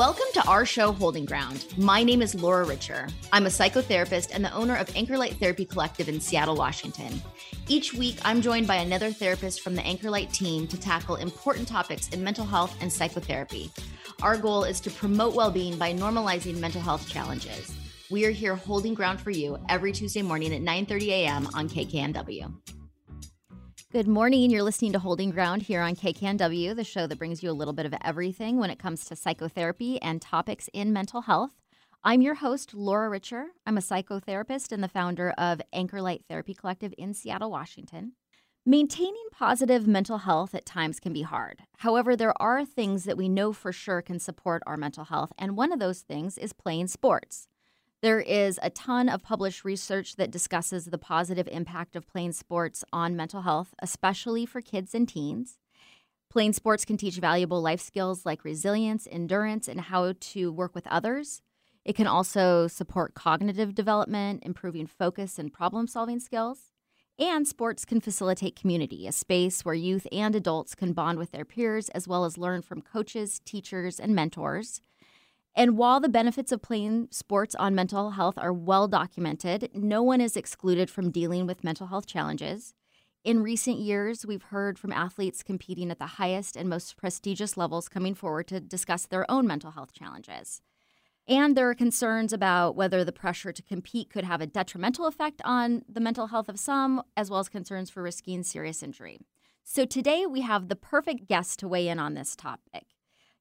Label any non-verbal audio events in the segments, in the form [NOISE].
Welcome to our show, Holding Ground. My name is Laura Richer. I'm a psychotherapist and the owner of Anchor Light Therapy Collective in Seattle, Washington. Each week, I'm joined by another therapist from the Anchor Light team to tackle important topics in mental health and psychotherapy. Our goal is to promote well being by normalizing mental health challenges. We are here holding ground for you every Tuesday morning at 9 30 a.m. on KKNW. Good morning. You're listening to Holding Ground here on KKNW, the show that brings you a little bit of everything when it comes to psychotherapy and topics in mental health. I'm your host, Laura Richer. I'm a psychotherapist and the founder of Anchor Light Therapy Collective in Seattle, Washington. Maintaining positive mental health at times can be hard. However, there are things that we know for sure can support our mental health, and one of those things is playing sports. There is a ton of published research that discusses the positive impact of playing sports on mental health, especially for kids and teens. Playing sports can teach valuable life skills like resilience, endurance, and how to work with others. It can also support cognitive development, improving focus and problem solving skills. And sports can facilitate community, a space where youth and adults can bond with their peers as well as learn from coaches, teachers, and mentors. And while the benefits of playing sports on mental health are well documented, no one is excluded from dealing with mental health challenges. In recent years, we've heard from athletes competing at the highest and most prestigious levels coming forward to discuss their own mental health challenges. And there are concerns about whether the pressure to compete could have a detrimental effect on the mental health of some, as well as concerns for risking serious injury. So today we have the perfect guest to weigh in on this topic.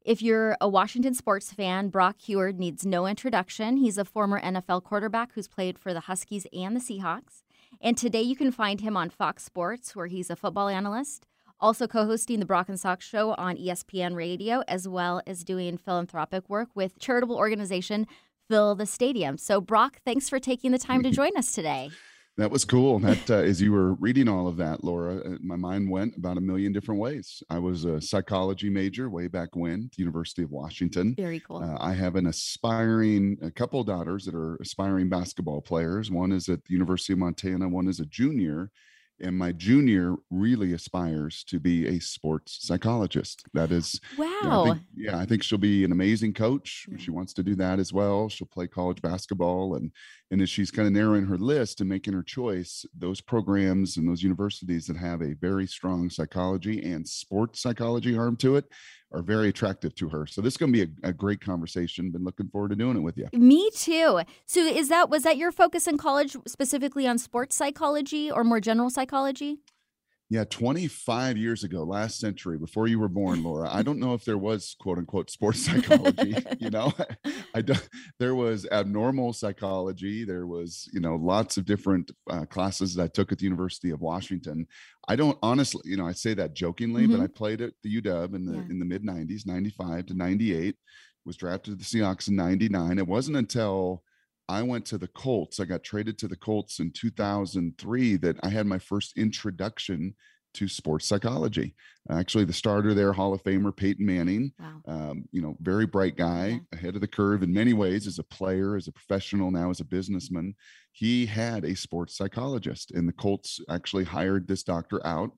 If you're a Washington sports fan, Brock Huard needs no introduction. He's a former NFL quarterback who's played for the Huskies and the Seahawks. And today you can find him on Fox Sports, where he's a football analyst, also co hosting the Brock and Salk show on ESPN Radio, as well as doing philanthropic work with charitable organization Fill the Stadium. So, Brock, thanks for taking the time to join us today. That was cool. That uh, as you were reading all of that, Laura, uh, my mind went about a million different ways. I was a psychology major way back when, at the University of Washington. Very cool. Uh, I have an aspiring, a couple daughters that are aspiring basketball players. One is at the University of Montana. One is a junior and my junior really aspires to be a sports psychologist. That is wow yeah I think, yeah, I think she'll be an amazing coach. Yeah. she wants to do that as well. She'll play college basketball and and as she's kind of narrowing her list and making her choice. Those programs and those universities that have a very strong psychology and sports psychology arm to it are very attractive to her. So this is going to be a, a, great conversation. Been looking forward to doing it with you. Me too. So is that was that your focus in college specifically on sports psychology or more general psychology? Yeah, 25 years ago, last century, before you were born, [LAUGHS] Laura. I don't know if there was quote unquote sports psychology. you [LAUGHS] know, [LAUGHS] I don't. There was abnormal psychology. There was, you know, lots of different uh, classes that I took at the University of Washington. I don't honestly, you know, I say that jokingly, mm-hmm. but I played at the UW in the yeah. in the mid 90s, 95 to 98. Was drafted to the Seahawks in 99. It wasn't until I went to the Colts. I got traded to the Colts in 2003 that I had my first introduction to sports psychology. Actually, the starter there, Hall of Famer Peyton Manning, wow. um, you know, very bright guy, yeah. ahead of the curve in many ways as a player, as a professional, now as a businessman. He had a sports psychologist, and the Colts actually hired this doctor out.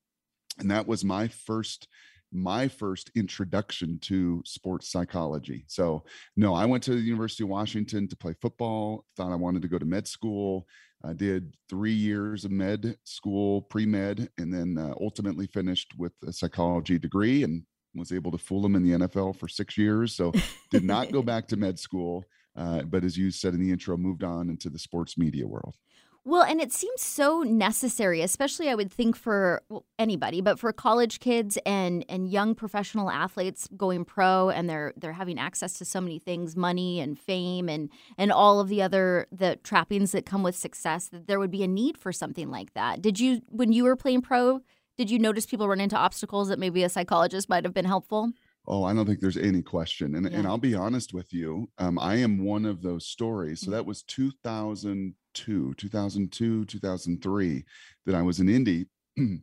And that was my first my first introduction to sports psychology. So, no, I went to the University of Washington to play football, thought I wanted to go to med school. I did three years of med school, pre med, and then uh, ultimately finished with a psychology degree and was able to fool them in the NFL for six years. So, did not go [LAUGHS] back to med school. Uh, but as you said in the intro, moved on into the sports media world. Well, and it seems so necessary, especially I would think for well, anybody, but for college kids and and young professional athletes going pro and they're they're having access to so many things, money and fame and and all of the other the trappings that come with success, that there would be a need for something like that. Did you when you were playing pro, did you notice people run into obstacles that maybe a psychologist might have been helpful? Oh, I don't think there's any question. And, yeah. and I'll be honest with you. Um, I am one of those stories. So mm. that was 2002, 2002, 2003 that I was in Indy. [CLEARS THROAT] and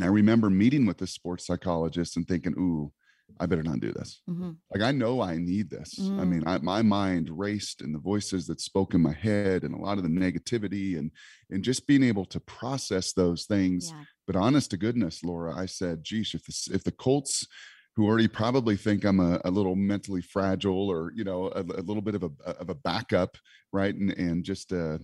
I remember meeting with the sports psychologist and thinking, ooh, I better not do this. Mm-hmm. Like I know I need this. Mm. I mean, I, my mind raced and the voices that spoke in my head and a lot of the negativity and and just being able to process those things. Yeah. But honest to goodness, Laura, I said, geez, if the if the Colts who already probably think I'm a, a little mentally fragile or you know a, a, little bit of a of a backup, right? And and just a,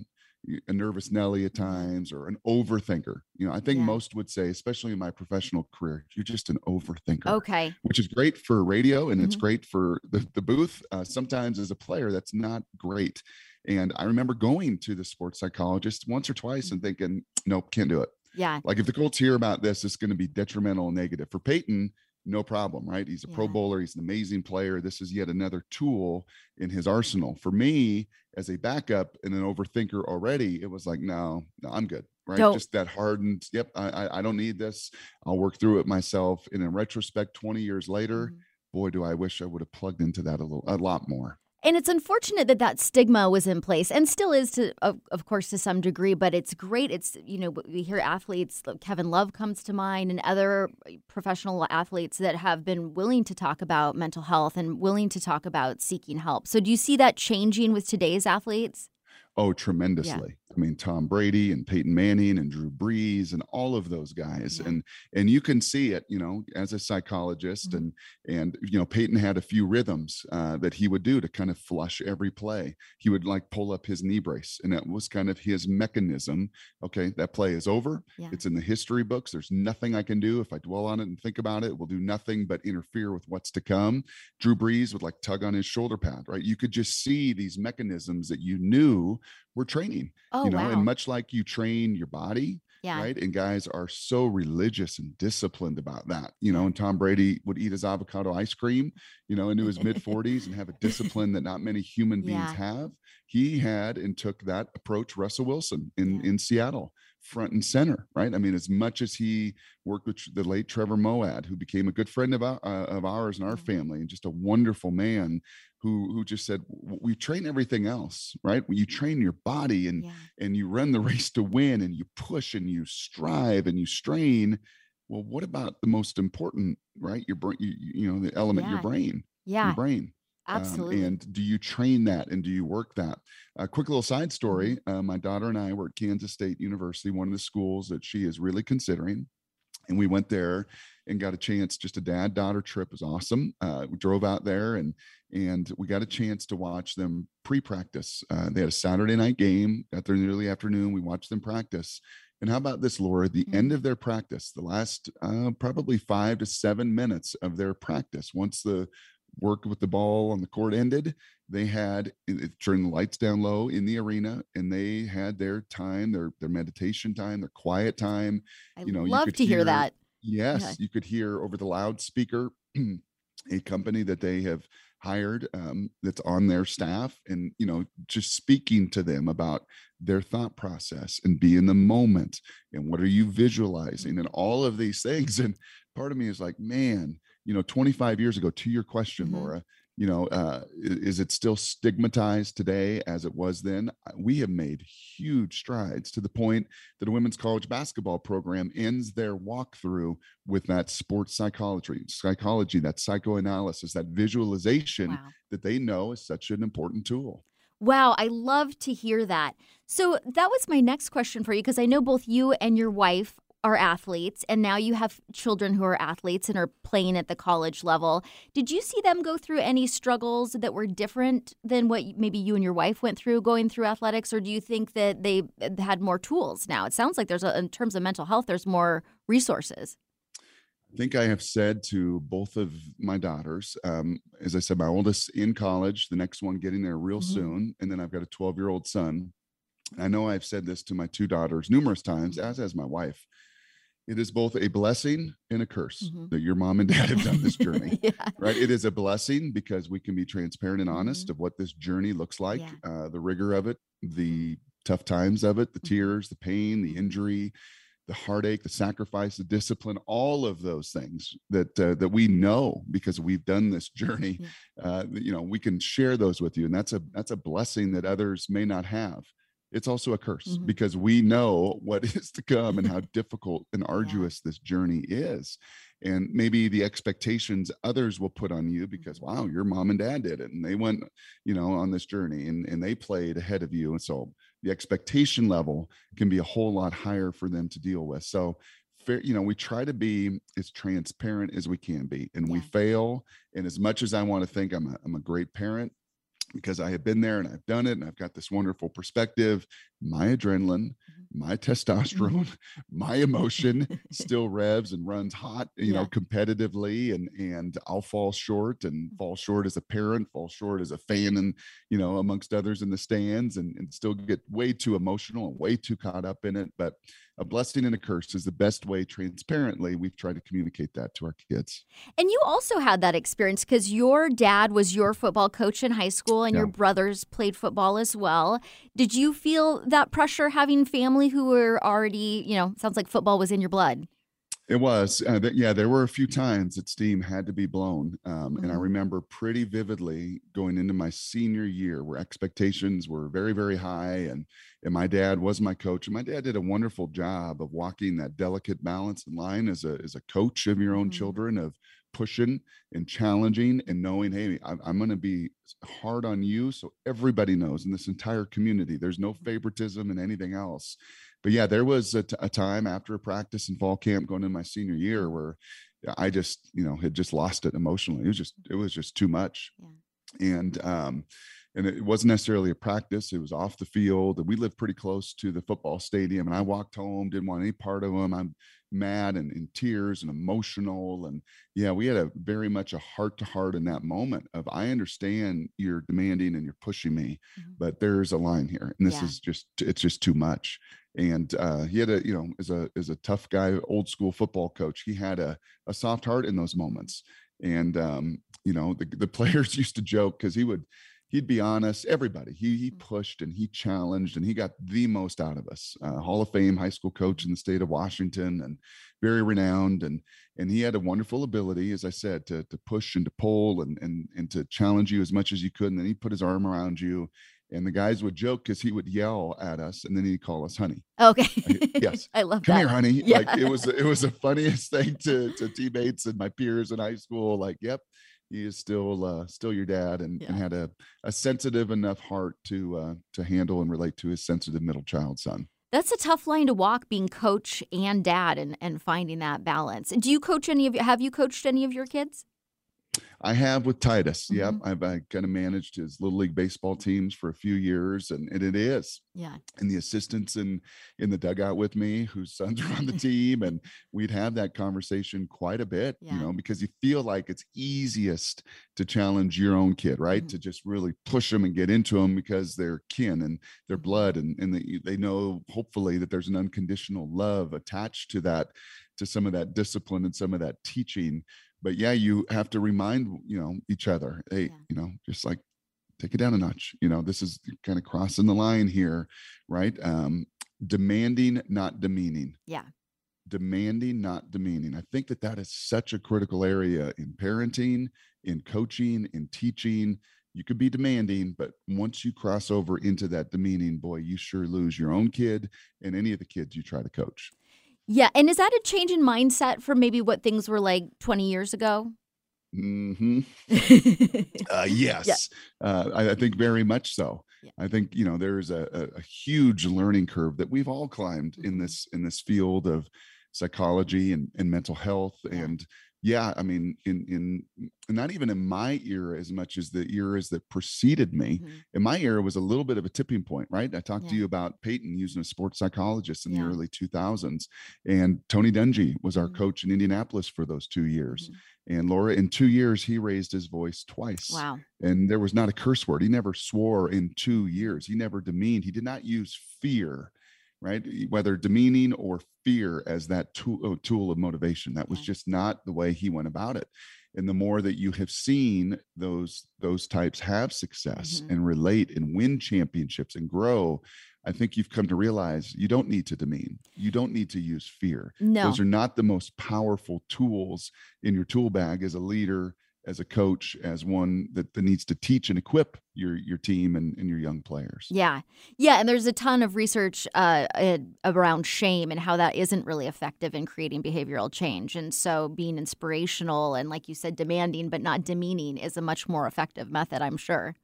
a nervous Nelly at times or an overthinker. You know, I think yeah. most would say, especially in my professional career, you're just an overthinker. Okay, which is great for radio and mm-hmm. it's great for the the booth. Uh, sometimes as a player, that's not great. And I remember going to the sports psychologist once or twice mm-hmm. and thinking, nope, can't do it. Yeah. Like if the Colts hear about this, it's going to be detrimental and negative. For Peyton, no problem, right? He's a yeah. pro bowler, he's an amazing player. This is yet another tool in his arsenal. For me, as a backup and an overthinker already, it was like, no, no I'm good. Right. Just that hardened, yep, I, I, I don't need this. I'll work through it myself. And in retrospect, 20 years later, mm-hmm. boy, do I wish I would have plugged into that a little a lot more. And it's unfortunate that that stigma was in place and still is to of, of course to some degree, but it's great. It's you know we hear athletes Kevin Love comes to mind and other eh, professional athletes that have been willing to talk about mental health and willing to talk about seeking help. So do you see that changing with today's athletes? Oh, tremendously. I mean, Tom Brady and Peyton Manning and Drew Brees and all of those guys. Yeah. And and you can see it, you know, as a psychologist. Mm-hmm. And and you know, Peyton had a few rhythms uh, that he would do to kind of flush every play. He would like pull up his knee brace, and that was kind of his mechanism. Okay, that play is over. Yeah. It's in the history books. There's nothing I can do if I dwell on it and think about it. Will do nothing but interfere with what's to come. Drew Brees would like tug on his shoulder pad, right? You could just see these mechanisms that you knew were training. Oh, you know, wow. and much like you train your body, yeah. right? And guys are so religious and disciplined about that, you know. And Tom Brady would eat his avocado ice cream, you know, into his mid [LAUGHS] 40s and have a discipline that not many human beings yeah. have. He had and took that approach, Russell Wilson in, yeah. in Seattle, front and center, right? I mean, as much as he worked with the late Trevor Moawad, who became a good friend of, uh, of ours and our family, and just a wonderful man who who just said we train everything else right you train your body and yeah. and you run the race to win and you push and you strive and you strain well what about the most important right your brain you, you know the element yeah. your brain yeah your brain absolutely um, and do you train that and do you work that a quick little side story mm-hmm. uh, my daughter and i were at kansas state university one of the schools that she is really considering and we went there and got a chance just a dad daughter trip was awesome. Uh, we drove out there and and we got a chance to watch them pre-practice. Uh, they had a saturday night game got there in the early afternoon we watched them practice. And how about this laura? The mm-hmm. end of their practice the last uh, probably five to seven minutes of their practice once the work with the ball on the court ended they had turned the lights down low in the arena and they had their time their their meditation time their quiet time. I you know love you to hear, hear that yes yeah. you could hear over the loudspeaker [CLEARS THROAT] a company that they have hired um, that's on their staff and you know just speaking to them about their thought process and be in the moment and what are you visualizing and mm-hmm. all of these things and part of me is like man you know 25 years ago to your question mm-hmm. laura you know uh, is it still stigmatized today as it was then we have made huge strides to the point that a women's college basketball program ends their walkthrough with that sports psychology psychology that psychoanalysis that visualization wow. that they know is such an important tool Wow, I love to hear that. So that was my next question for you because I know both you and your wife are athletes and now you have children who are athletes and are playing at the college level. Did you see them go through any struggles that were different than what maybe you and your wife went through going through athletics or do you think that they had more tools now? It sounds like there's a, in terms of mental health there's more resources. I think I have said to both of my daughters, um, as I said, my oldest in college, the next one getting there real mm-hmm. soon, and then I've got a 12 year old son. I know I've said this to my two daughters numerous times, as has my wife it is both a blessing and a curse mm-hmm. that your mom and dad have done this journey [LAUGHS] yeah. right it is a blessing because we can be transparent and honest mm-hmm. of what this journey looks like yeah. uh, the rigor of it the tough times of it the mm-hmm. tears the pain the injury the heartache the sacrifice the discipline all of those things that uh, that we know because we've done this journey yeah. uh, you know we can share those with you and that's a that's a blessing that others may not have it's also a curse mm-hmm. because we know what [LAUGHS] is to come and how difficult and arduous yeah. this journey is and maybe the expectations others will put on you because mm-hmm. wow your mom and dad did it and they went you know on this journey and, and they played ahead of you and so the expectation level can be a whole lot higher for them to deal with so fair you know we try to be as transparent as we can be and we fail and as much as i want to think i'm a, I'm a great parent because i have been there and i've done it and i've got this wonderful perspective my adrenaline Mhm. my testosterone [LAUGHS] my emotion [LAUGHS] still revs and runs hot you know competitively and and i'll fall short and Mhm. fall short as a parent fall short as a fan and you know amongst others in the stands and, and still get way too emotional and way too caught up in it but a blessing and a curse is the best way transparently we've tried to communicate that to our kids And you also had that experience because your dad was your football coach in high school and your brothers played football as well. Did you feel that pressure having family who were already, you know, sounds like football was in your blood? It was, uh, th- yeah. There were a few times that steam had to be blown, um, and I Mhm. remember pretty vividly going into my senior year where expectations were very, very high, and and my dad was my coach, and my dad did a wonderful job of walking that delicate balance and line as a as a coach of your own Mhm. children of pushing and challenging and knowing, hey, I'm, I'm going to be hard on you, so everybody knows in this entire community, there's no favoritism and anything else but yeah, there was a, t- a time after a practice in fall camp going into my senior year where I just, you know, had just lost it emotionally. It was just, it was just too much. And, um, and it wasn't necessarily a practice. It was off the field. And we lived pretty close to the football stadium. And I walked home, didn't want any part of them. I'm mad and in tears and emotional. And yeah, we had a very much a heart to heart in that moment of I understand you're demanding and you're pushing me, Mhm. but there's a line here. And this Yeah. is just it's just too much and uh, he had a you know as a as a tough guy old school football coach. He had a, a soft heart in those moments and um, you know the, the [LAUGHS] players used to joke because he would he'd be honest everybody. He he pushed and he challenged and he got the most out of us uh, hall of fame high school coach in the state of washington and very renowned and and he had a wonderful ability as i said to to push and to pull and and and to challenge you as much as you could and then he put his arm around you and the guys would joke because he would yell at us and then he'd call us honey Okay. yes. [LAUGHS] I love that. come that. here honey Yeah. like it was it was the [LAUGHS] funniest thing to to teammates and my peers in high school like yep he is still uh still your dad and, and had a, a sensitive enough heart to uh to handle and relate to his sensitive middle child son That's a tough line to walk being coach and dad and, and finding that balance. Do you coach any of have you coached any of your kids? I have with Titus. Yep. Mhm. I've I kind of managed his little league baseball teams for a few years and, and it is. Yeah. And the assistants in in the dugout with me whose [LAUGHS] sons are on the [LAUGHS] team. And we'd have that conversation quite a bit, Yeah. you know, because you feel like it's easiest to challenge your own kid, right? Mhm. To just really push them and get into them because they're kin and their Mhm. blood and, and they, they know hopefully that there's an unconditional love attached to that, to some of that discipline and some of that teaching but yeah you have to remind you know each other hey Yeah. you know just like take it down a notch you know this is kind of crossing the line here right? Um demanding not demeaning. Yeah. demanding not demeaning. I think that that is such a critical area in parenting in coaching in teaching. You could be demanding but once you cross over into that demeaning boy you sure lose your own kid and any of the kids you try to coach Yeah. And is that a change in mindset from maybe what things were like 20 years ago? hmm [LAUGHS] Uh, yes, uh, I, I think very much so. Yeah. I think you know there's a, a, a huge learning curve that we've all climbed in Mhm. this in this field of psychology and, and mental health. Yeah. And yeah, I mean, in in not even in my era as much as the eras that preceded me. Mhm. In my era was a little bit of a tipping point, right? I talked to you about Peyton using a sports psychologist in Yeah. the early 2000s, and Tony Dungy was our Mhm. coach in Indianapolis for those two years. Mhm. And Laura, in two years, he raised his voice twice Wow. and there was not a curse word. He never swore in two years. He never demeaned. He did not use fear, right? Whether demeaning or fear as that tool, uh, tool of motivation. That was just not the way he went about it. And the more that you have seen those those types have success Mhm. and relate and win championships and grow, I think you've come to realize you don't need to demean. You don't need to use fear. No. Those are not the most powerful tools in your tool bag as a leader, as a coach, as one that, that needs to teach and equip your your team and, and your young players. Yeah. Yeah. And there's a ton of research uh, around shame and how that isn't really effective in creating behavioral change. And so being inspirational and, like you said, demanding but not demeaning is a much more effective method, I'm sure.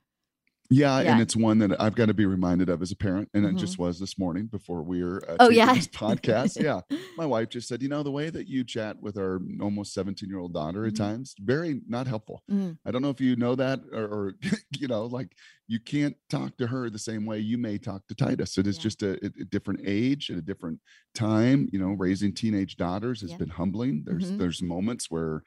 Yeah, Yeah. and it's one that I've got to be reminded of as a parent, and Mhm. it just was this morning before we were uh, Oh, yeah? this podcast. [LAUGHS] Yeah, my wife just said, you know, the way that you chat with our almost 17 year old daughter at Mhm. times, very not helpful. Mhm. I don't know if you know that, or, or [LAUGHS] you know, like you can't talk to her the same way you may talk to Titus. It is Yeah. just a, a- different age at a different time. You know, raising teenage daughters has Yeah. been humbling. There's Mhm. there's moments where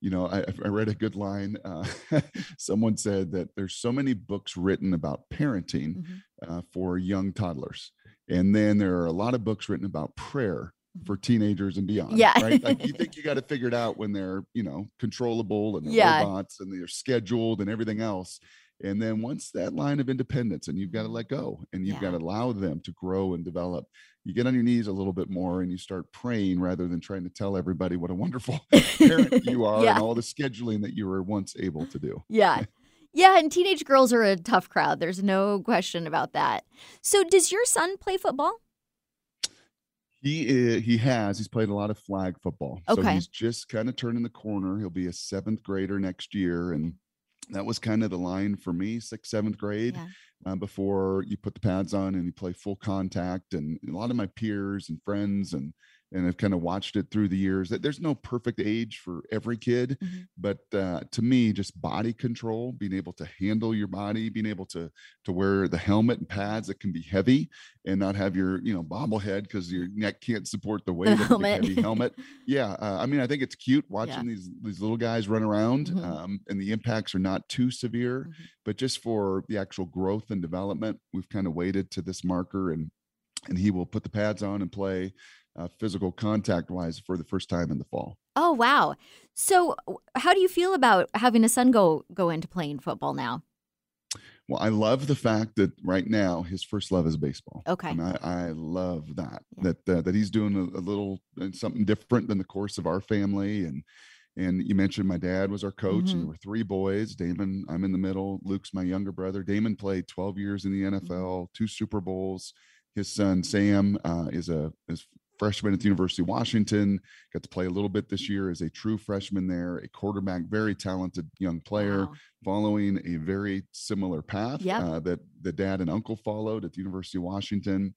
you know I, I read a good line uh, [LAUGHS] someone said that there's so many books written about parenting Mhm. uh, for young toddlers and then there are a lot of books written about prayer for teenagers and beyond Yeah. right like you [LAUGHS] think you got to figure it out when they're you know controllable and they're Yeah. robots and they're scheduled and everything else and then once that line of independence and you've got to Mhm. let go and you've got to allow them to grow and develop you get on your knees a little bit more and you start praying rather than trying to tell everybody what a wonderful [LAUGHS] parent you are Yeah. and all the scheduling that you were once able to do. Yeah. Yeah, and teenage girls are a tough crowd. There's no question about that. So, does your son play football? He is, he has he's played a lot of flag football. So Okay. he's just kind of turning the corner. He'll be a seventh grader next year. And that was kind of the line for me, sixth, seventh grade. Yeah. uh, before you put the pads on and you play full contact. And a lot of my peers and friends and and I've kind of watched it through the years that there's no perfect age for every kid, Mhm. but uh, to me, just body control, being able to handle your body, being able to to wear the helmet and pads that can be heavy and not have your you know bobblehead because your neck can't support [LAUGHS] the weight of the helmet. heavy helmet. Yeah, uh, I mean, I think it's cute [LAUGHS] watching these these little guys run around, Mhm. um, and the impacts are not too severe Mhm. but just for the actual growth and development we've kind of waited to this marker and and he will put the pads on and play uh, physical contact wise for the first time in the fall Oh, wow. So, how do you feel about having a son go go into playing football now? well i love the fact that right now his first love is baseball Okay. and i, I love that Yeah. that uh, that he's doing a, a little uh, something different than the course of our family and and you mentioned my dad was our coach Mhm. and there were three boys damon i'm in the middle luke's my younger brother damon played 12 years in the Mm-hmm. nfl two super bowls his son sam uh, is a is freshman at the university of washington got to play a little bit this year as a true freshman there a quarterback very talented young player Wow. following a very similar path Yep. uh, that the dad and uncle followed at the university of washington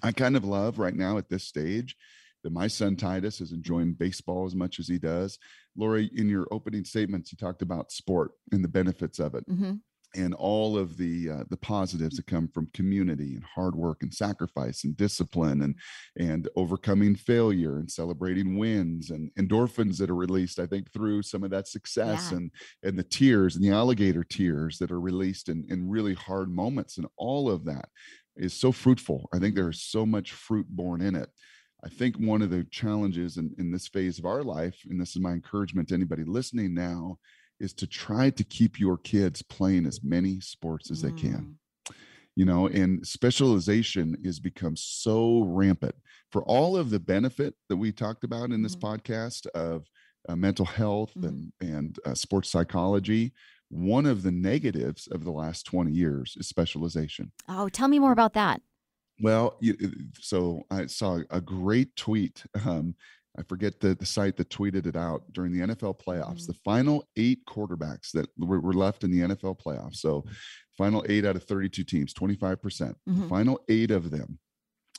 i kind of love right now at this stage that my son titus is enjoying baseball as much as he does laura in your opening statements you talked about sport and the benefits of it hmm and all of the uh, the positives that come from community and hard work and sacrifice and discipline and and overcoming failure and celebrating wins and endorphins that are released i think through some of that success Yeah. and and the tears and the alligator tears that are released in in really hard moments and all of that is so fruitful i think there is so much fruit born in it I think one of the challenges in, in this phase of our life, and this is my encouragement to anybody listening now, is to try to keep your kids playing as many sports as they can Mm. you know and specialization is become so rampant for all of the benefit that we talked about in this Mhm. podcast of uh, mental health Mhm. and and uh, sports psychology one of the negatives of the last 20 years is specialization Oh, tell me more about that. well, you, uh, so I saw a great tweet. Um, I forget the, the site that tweeted it out during the NFL playoffs. Mhm. The final eight quarterbacks that were, were left in the NFL playoffs. So, final eight out of 32 teams, 25%. percent The final eight of them,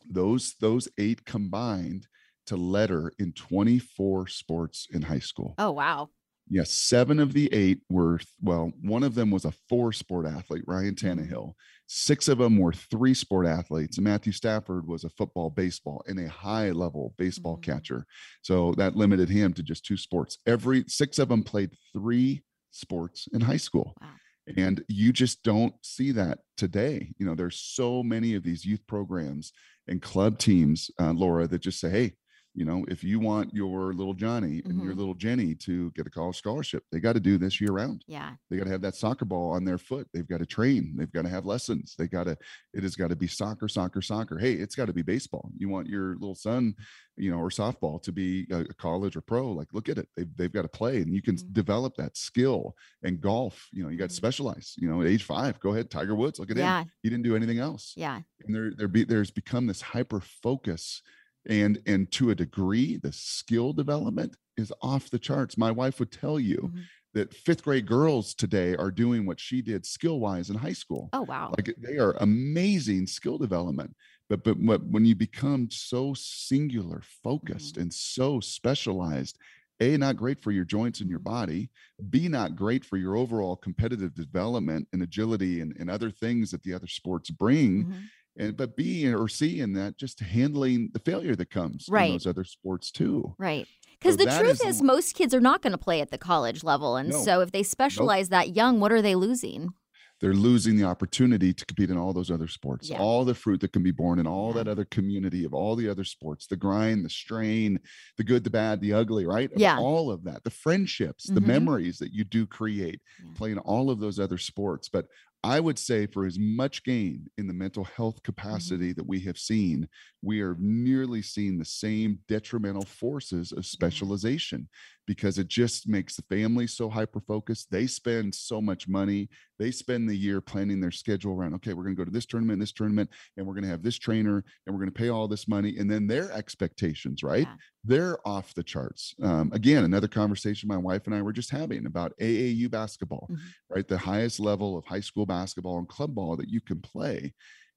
those those eight combined to letter in 24 sports in high school. Oh, wow. Yes, seven of the eight were well, one of them was a four sport athlete, Ryan Mhm. Tannehill. Six of them were three sport athletes. Matthew Stafford was a football, baseball, and a high level baseball Mhm. catcher. So that limited him to just two sports. Every six of them played three sports in high school. Wow. And you just don't see that today. You know, there's so many of these youth programs and club teams, uh, Laura, that just say, hey, you know, if you want your little Johnny and your Mhm. little Jenny to get a college scholarship, they got to do this year round. Yeah. They got to have that soccer ball on their foot. They've got to train. They've got to have lessons. They got to, it has got to be soccer, soccer, soccer. Hey, it's got to be baseball. You want your little son, you know, or softball to be a, college or pro. Like, look at it. They've, they've got to play and you can Mhm. develop that skill and golf. You know, you got to Mhm. specialize, you know, at age five, go ahead. Tiger Woods, look at him. Yeah. He didn't do anything else Yeah. and there there be there's become this hyper focus and and to a degree the skill development is off the charts my wife would tell you Mhm. that fifth grade girls today are doing what she did skill wise in high school. Oh wow! Like they are amazing skill development. But but when you become so singular focused mm-hmm. and so specialized, a not great for your joints and your mm-hmm. body b not great for your overall competitive development and agility and, and other things that the other sports bring mm-hmm. And but b or c in that just handling the failure that comes right. in those other sports too right because so the truth is, is, most kids are not going to play at the college level and no. so if they specialize nope. that young what are they losing they're losing the opportunity to compete in all those other sports yeah. all the fruit that can be born in all yeah. that other community of all the other sports the grind the strain the good the bad the ugly right yeah all of that the friendships mm-hmm. the memories that you do create yeah. playing all of those other sports but I would say for as much gain in the mental health mm-hmm. capacity mm-hmm. that we have seen, we are nearly seeing the same detrimental forces of specialization because it just makes the family so hyper focused. They spend so much money. They spend the year planning their schedule around, okay, we're going to go to this tournament, this tournament, and we're going to have this trainer, and we're going to pay all this money. And then their expectations, right? Yeah. They're off the charts. Um, again, another conversation my wife and I were just having about AAU basketball, mm-hmm. right? The highest level of high school basketball and club ball that you can play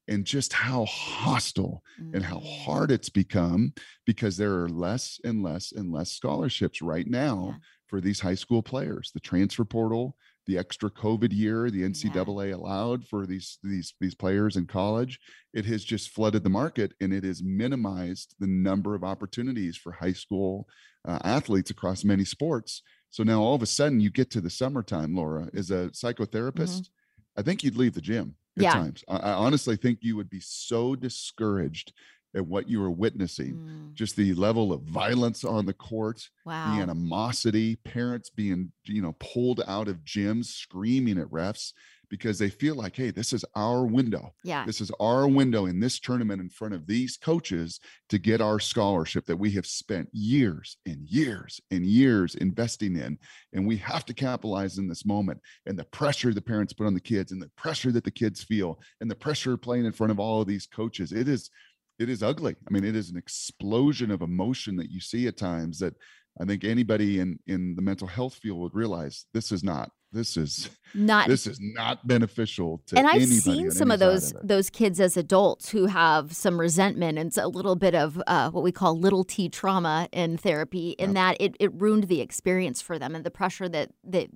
and just how hostile mm-hmm. and how mm. hard it's become because there are less and less and less scholarships right now yeah. for these high school players. The transfer portal, the extra COVID year, the NCAA yeah. allowed for these these these players in college, it has just flooded the market and it has minimized the number of opportunities for high school uh, athletes across many sports. So now all of a sudden you get to the summertime, Laura, as a psychotherapist, mm-hmm. I think you'd leave the gym at yeah. times. I, I, honestly think you would be so discouraged at what you were witnessing, mm. just the level of violence on the court, wow. the animosity, parents being, you know, pulled out of gyms screaming at refs because they feel like, hey, this is our window. Yeah. This is our window in this tournament in front of these coaches to get our scholarship that we have spent years and years and years investing in. And we have to capitalize in this moment. And the pressure the parents put on the kids and the pressure that the kids feel and the pressure playing in front of all of these coaches. It is it is ugly. I mean, it is an explosion of emotion that you see at times that I think anybody in in the mental health field would realize this is not this is [LAUGHS] not this is not beneficial to and i've seen some of those of those kids as adults who have some resentment and a little bit of uh, what we call little t trauma in therapy in that it, it ruined the experience for them and the pressure that that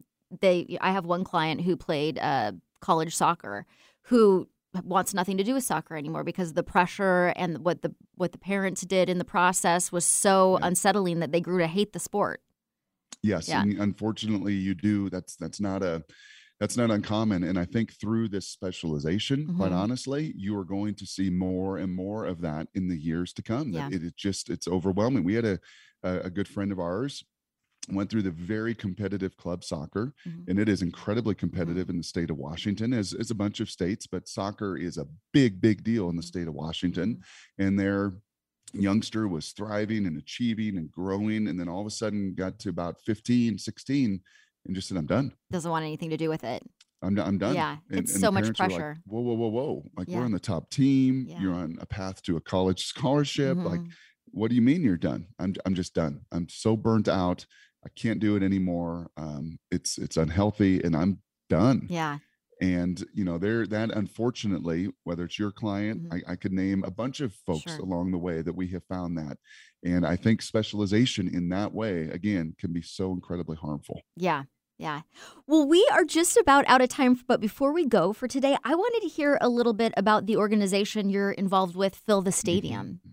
they i have one client who played uh, college soccer who wants nothing to do with soccer anymore because the pressure and what the what the parents did in the process was so yeah. unsettling that they grew to hate the sport yes yeah. unfortunately you do that's that's not a that's not uncommon and i think through this specialization mm-hmm. quite honestly you are going to see more and more of that in the years to come yeah. it, it just it's overwhelming we had a a good friend of ours went through the very competitive club soccer mm-hmm. and it is incredibly mm-hmm. competitive in the state of washington as, as a bunch of states but soccer is a big big deal in the mm-hmm. state of washington mm-hmm. and their youngster was thriving and achieving and growing and then all of a sudden got to about 15 16 and just said i'm done doesn't want anything to do with it I'm, I'm done. Yeah, and, it's and so much pressure. Like, whoa, whoa, whoa, whoa! Like yeah. we're on the top team. Yeah. You're on a path to a college scholarship. Mm-hmm. Like, what do you mean you're done? I'm, I'm just done. I'm so burnt out. I can't do it anymore. Um, it's it's unhealthy, and I'm done. Yeah. And you know, there that unfortunately, whether it's your client, mm-hmm. I, I, could name a bunch of folks sure. along the way that we have found that. And I think specialization in that way, again, can be so incredibly harmful. Yeah. Yeah. Well, we are just about out of time, but before we go for today, I wanted to hear a little bit about the organization you're involved with, Fill the mm-hmm. Stadium. Mm-hmm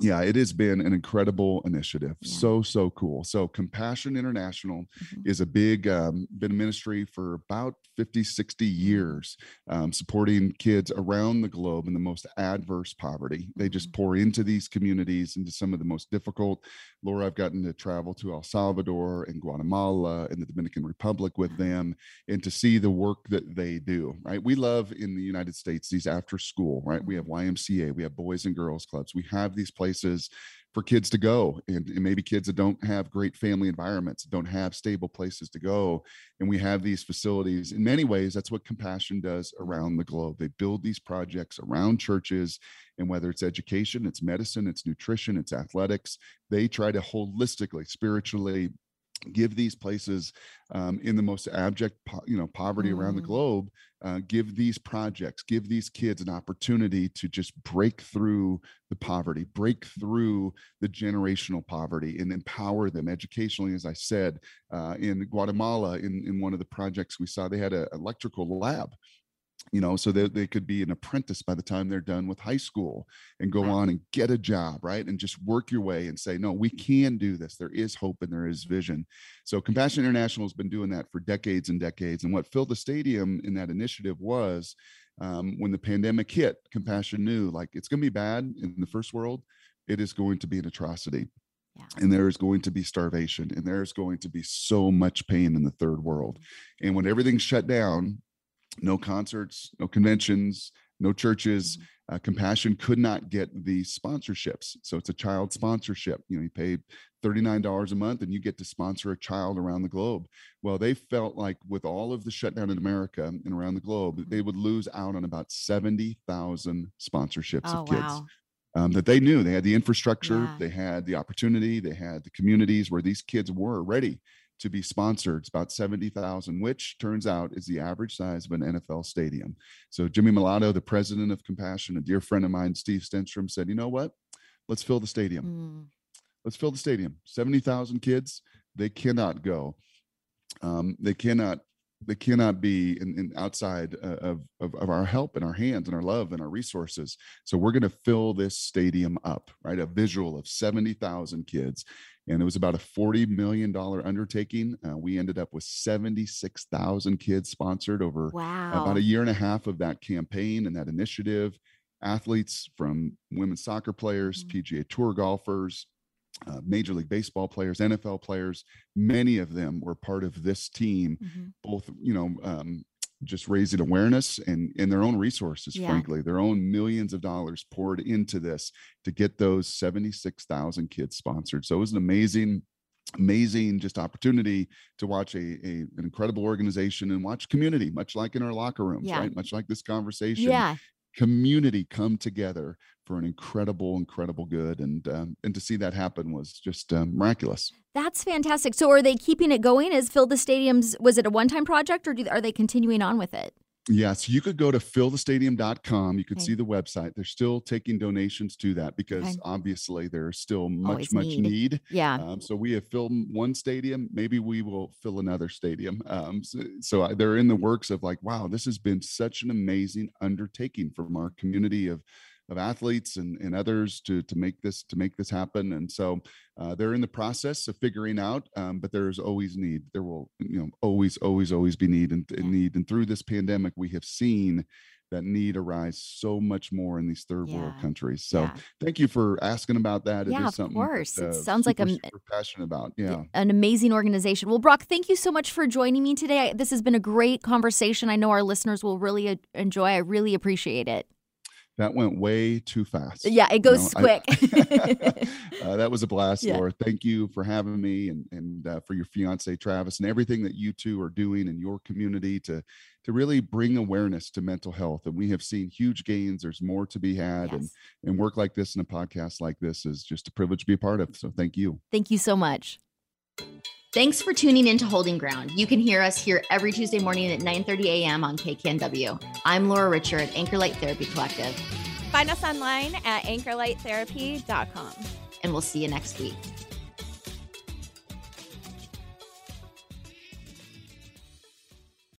yeah, it has been an incredible initiative. Yeah. So, so cool. So, Compassion International mm-hmm. is a big, um, been a ministry for about 50, 60 mm-hmm. years, um, supporting kids around the globe in the most adverse poverty. They just mm-hmm. pour into these communities, into some of the most difficult. Laura, I've gotten to travel to El Salvador and Guatemala and the Dominican Republic with mm-hmm. them and to see the work that they do, right? We love in the United States these after school, right? We mm-hmm. have YMCA, we have Boys and Girls Clubs, we have these places places for kids to go and, and, maybe kids that don't have great family environments don't have stable places to go and we have these facilities. In many ways that's what compassion does around the globe. They build these projects around churches and whether it's education it's medicine it's nutrition it's athletics they try to holistically spiritually give these places um, in the most abject po- you know poverty mm. around the mm. globe uh, give these projects give these kids an opportunity to just break through the poverty break through the generational poverty and empower them educationally as i said uh, in guatemala in, in one of the projects we saw they had an electrical lab you know so that they could be an apprentice by the time they're done with high school and go on and get a job right and just work your way and say no we can do this there is hope and there is vision so compassion international has been doing that for decades and decades and what filled the stadium in that initiative was um, when the pandemic hit compassion knew like it's going to be bad in the first world it is going to be an atrocity yeah. And there is going to be starvation and there's going to be so much pain in the third world. Mm-hmm. And when everything's shut down, no concerts, no conventions, no churches. Mm-hmm. Uh, Compassion could not get the sponsorships. So it's a child sponsorship. You know, you pay $39 a month and you get to sponsor a child around the globe. Well, they felt like with all of the shutdown in America and around the globe, they would lose out on about 70,000 sponsorships oh, of kids. Wow. Um, that they knew they had the infrastructure, yeah. they had the opportunity, they had the communities where these kids were ready to be sponsored. It's about 70,000, which turns out is the average size of an NFL stadium. So Jimmy Mellado, the president of Compassion, a dear friend of mine, Steve Stenstrom, said, you know what? Let's fill the stadium. Mm. Let's fill the stadium. 70,000 kids, they cannot go. Um, they cannot they cannot be in, in outside uh, of, of, of our help and our hands and our love and our resources so we're going to fill this stadium up right a visual of 70,000 kids and it was about a $40 million undertaking. Uh, we ended up with 76,000 kids sponsored over wow. about a year and a half of that campaign and that initiative. Athletes from women's soccer players, mm-hmm. PGA Tour golfers, uh, Major League Baseball players, NFL players, many of them were part of this team, mm-hmm. both, you know, um, just raising awareness and and their own resources yeah. frankly their own millions of dollars poured into this to get those 76,000 kids sponsored so it was an amazing amazing just opportunity to watch a, a, an incredible organization and watch community much like in our locker rooms yeah. right much like this conversation yeah community come together for an incredible, incredible good, and um, and to see that happen was just um, miraculous. That's fantastic. So, are they keeping it going? Is Fill the Stadiums? Was it a one-time project, or do, are they continuing on with it? Yes, you could go to fillthestadium.com. You could okay. see the website. They're still taking donations to that because okay. obviously there's still much, Always much need. need. Yeah. Um, so we have filled one stadium. Maybe we will fill another stadium. Um, so, so I, they're in the works of like, wow, this has been such an amazing undertaking from our community of of athletes and, and others to to make this to make this happen and so uh, they're in the process of figuring out um, but there's always need there will you know always always always be need and, and need and through this pandemic we have seen that need arise so much more in these third yeah. world countries. So yeah. thank you for asking about that. It yeah, of course. That, uh, it sounds like I'm passionate about. Yeah, an amazing organization. Well, Brock, thank you so much for joining me today. This has been a great conversation. I know our listeners will really enjoy. I really appreciate it that went way too fast. Yeah, it goes you know, quick. I, [LAUGHS] [LAUGHS] uh, that was a blast, yeah. Laura. Thank you for having me and and uh, for your fiance Travis and everything that you two are doing in your community to to really bring awareness to mental health. And we have seen huge gains. There's more to be had, yes. and and work like this and a podcast like this is just a privilege to be a part of. So thank you. Thank you so much. Thanks for tuning in to Holding Ground. You can hear us here every Tuesday morning at 9:30 a.m. on KKNW. I'm Laura Richer, at Anchorlight Therapy Collective. Find us online at anchorlighttherapy.com. And we'll see you next week.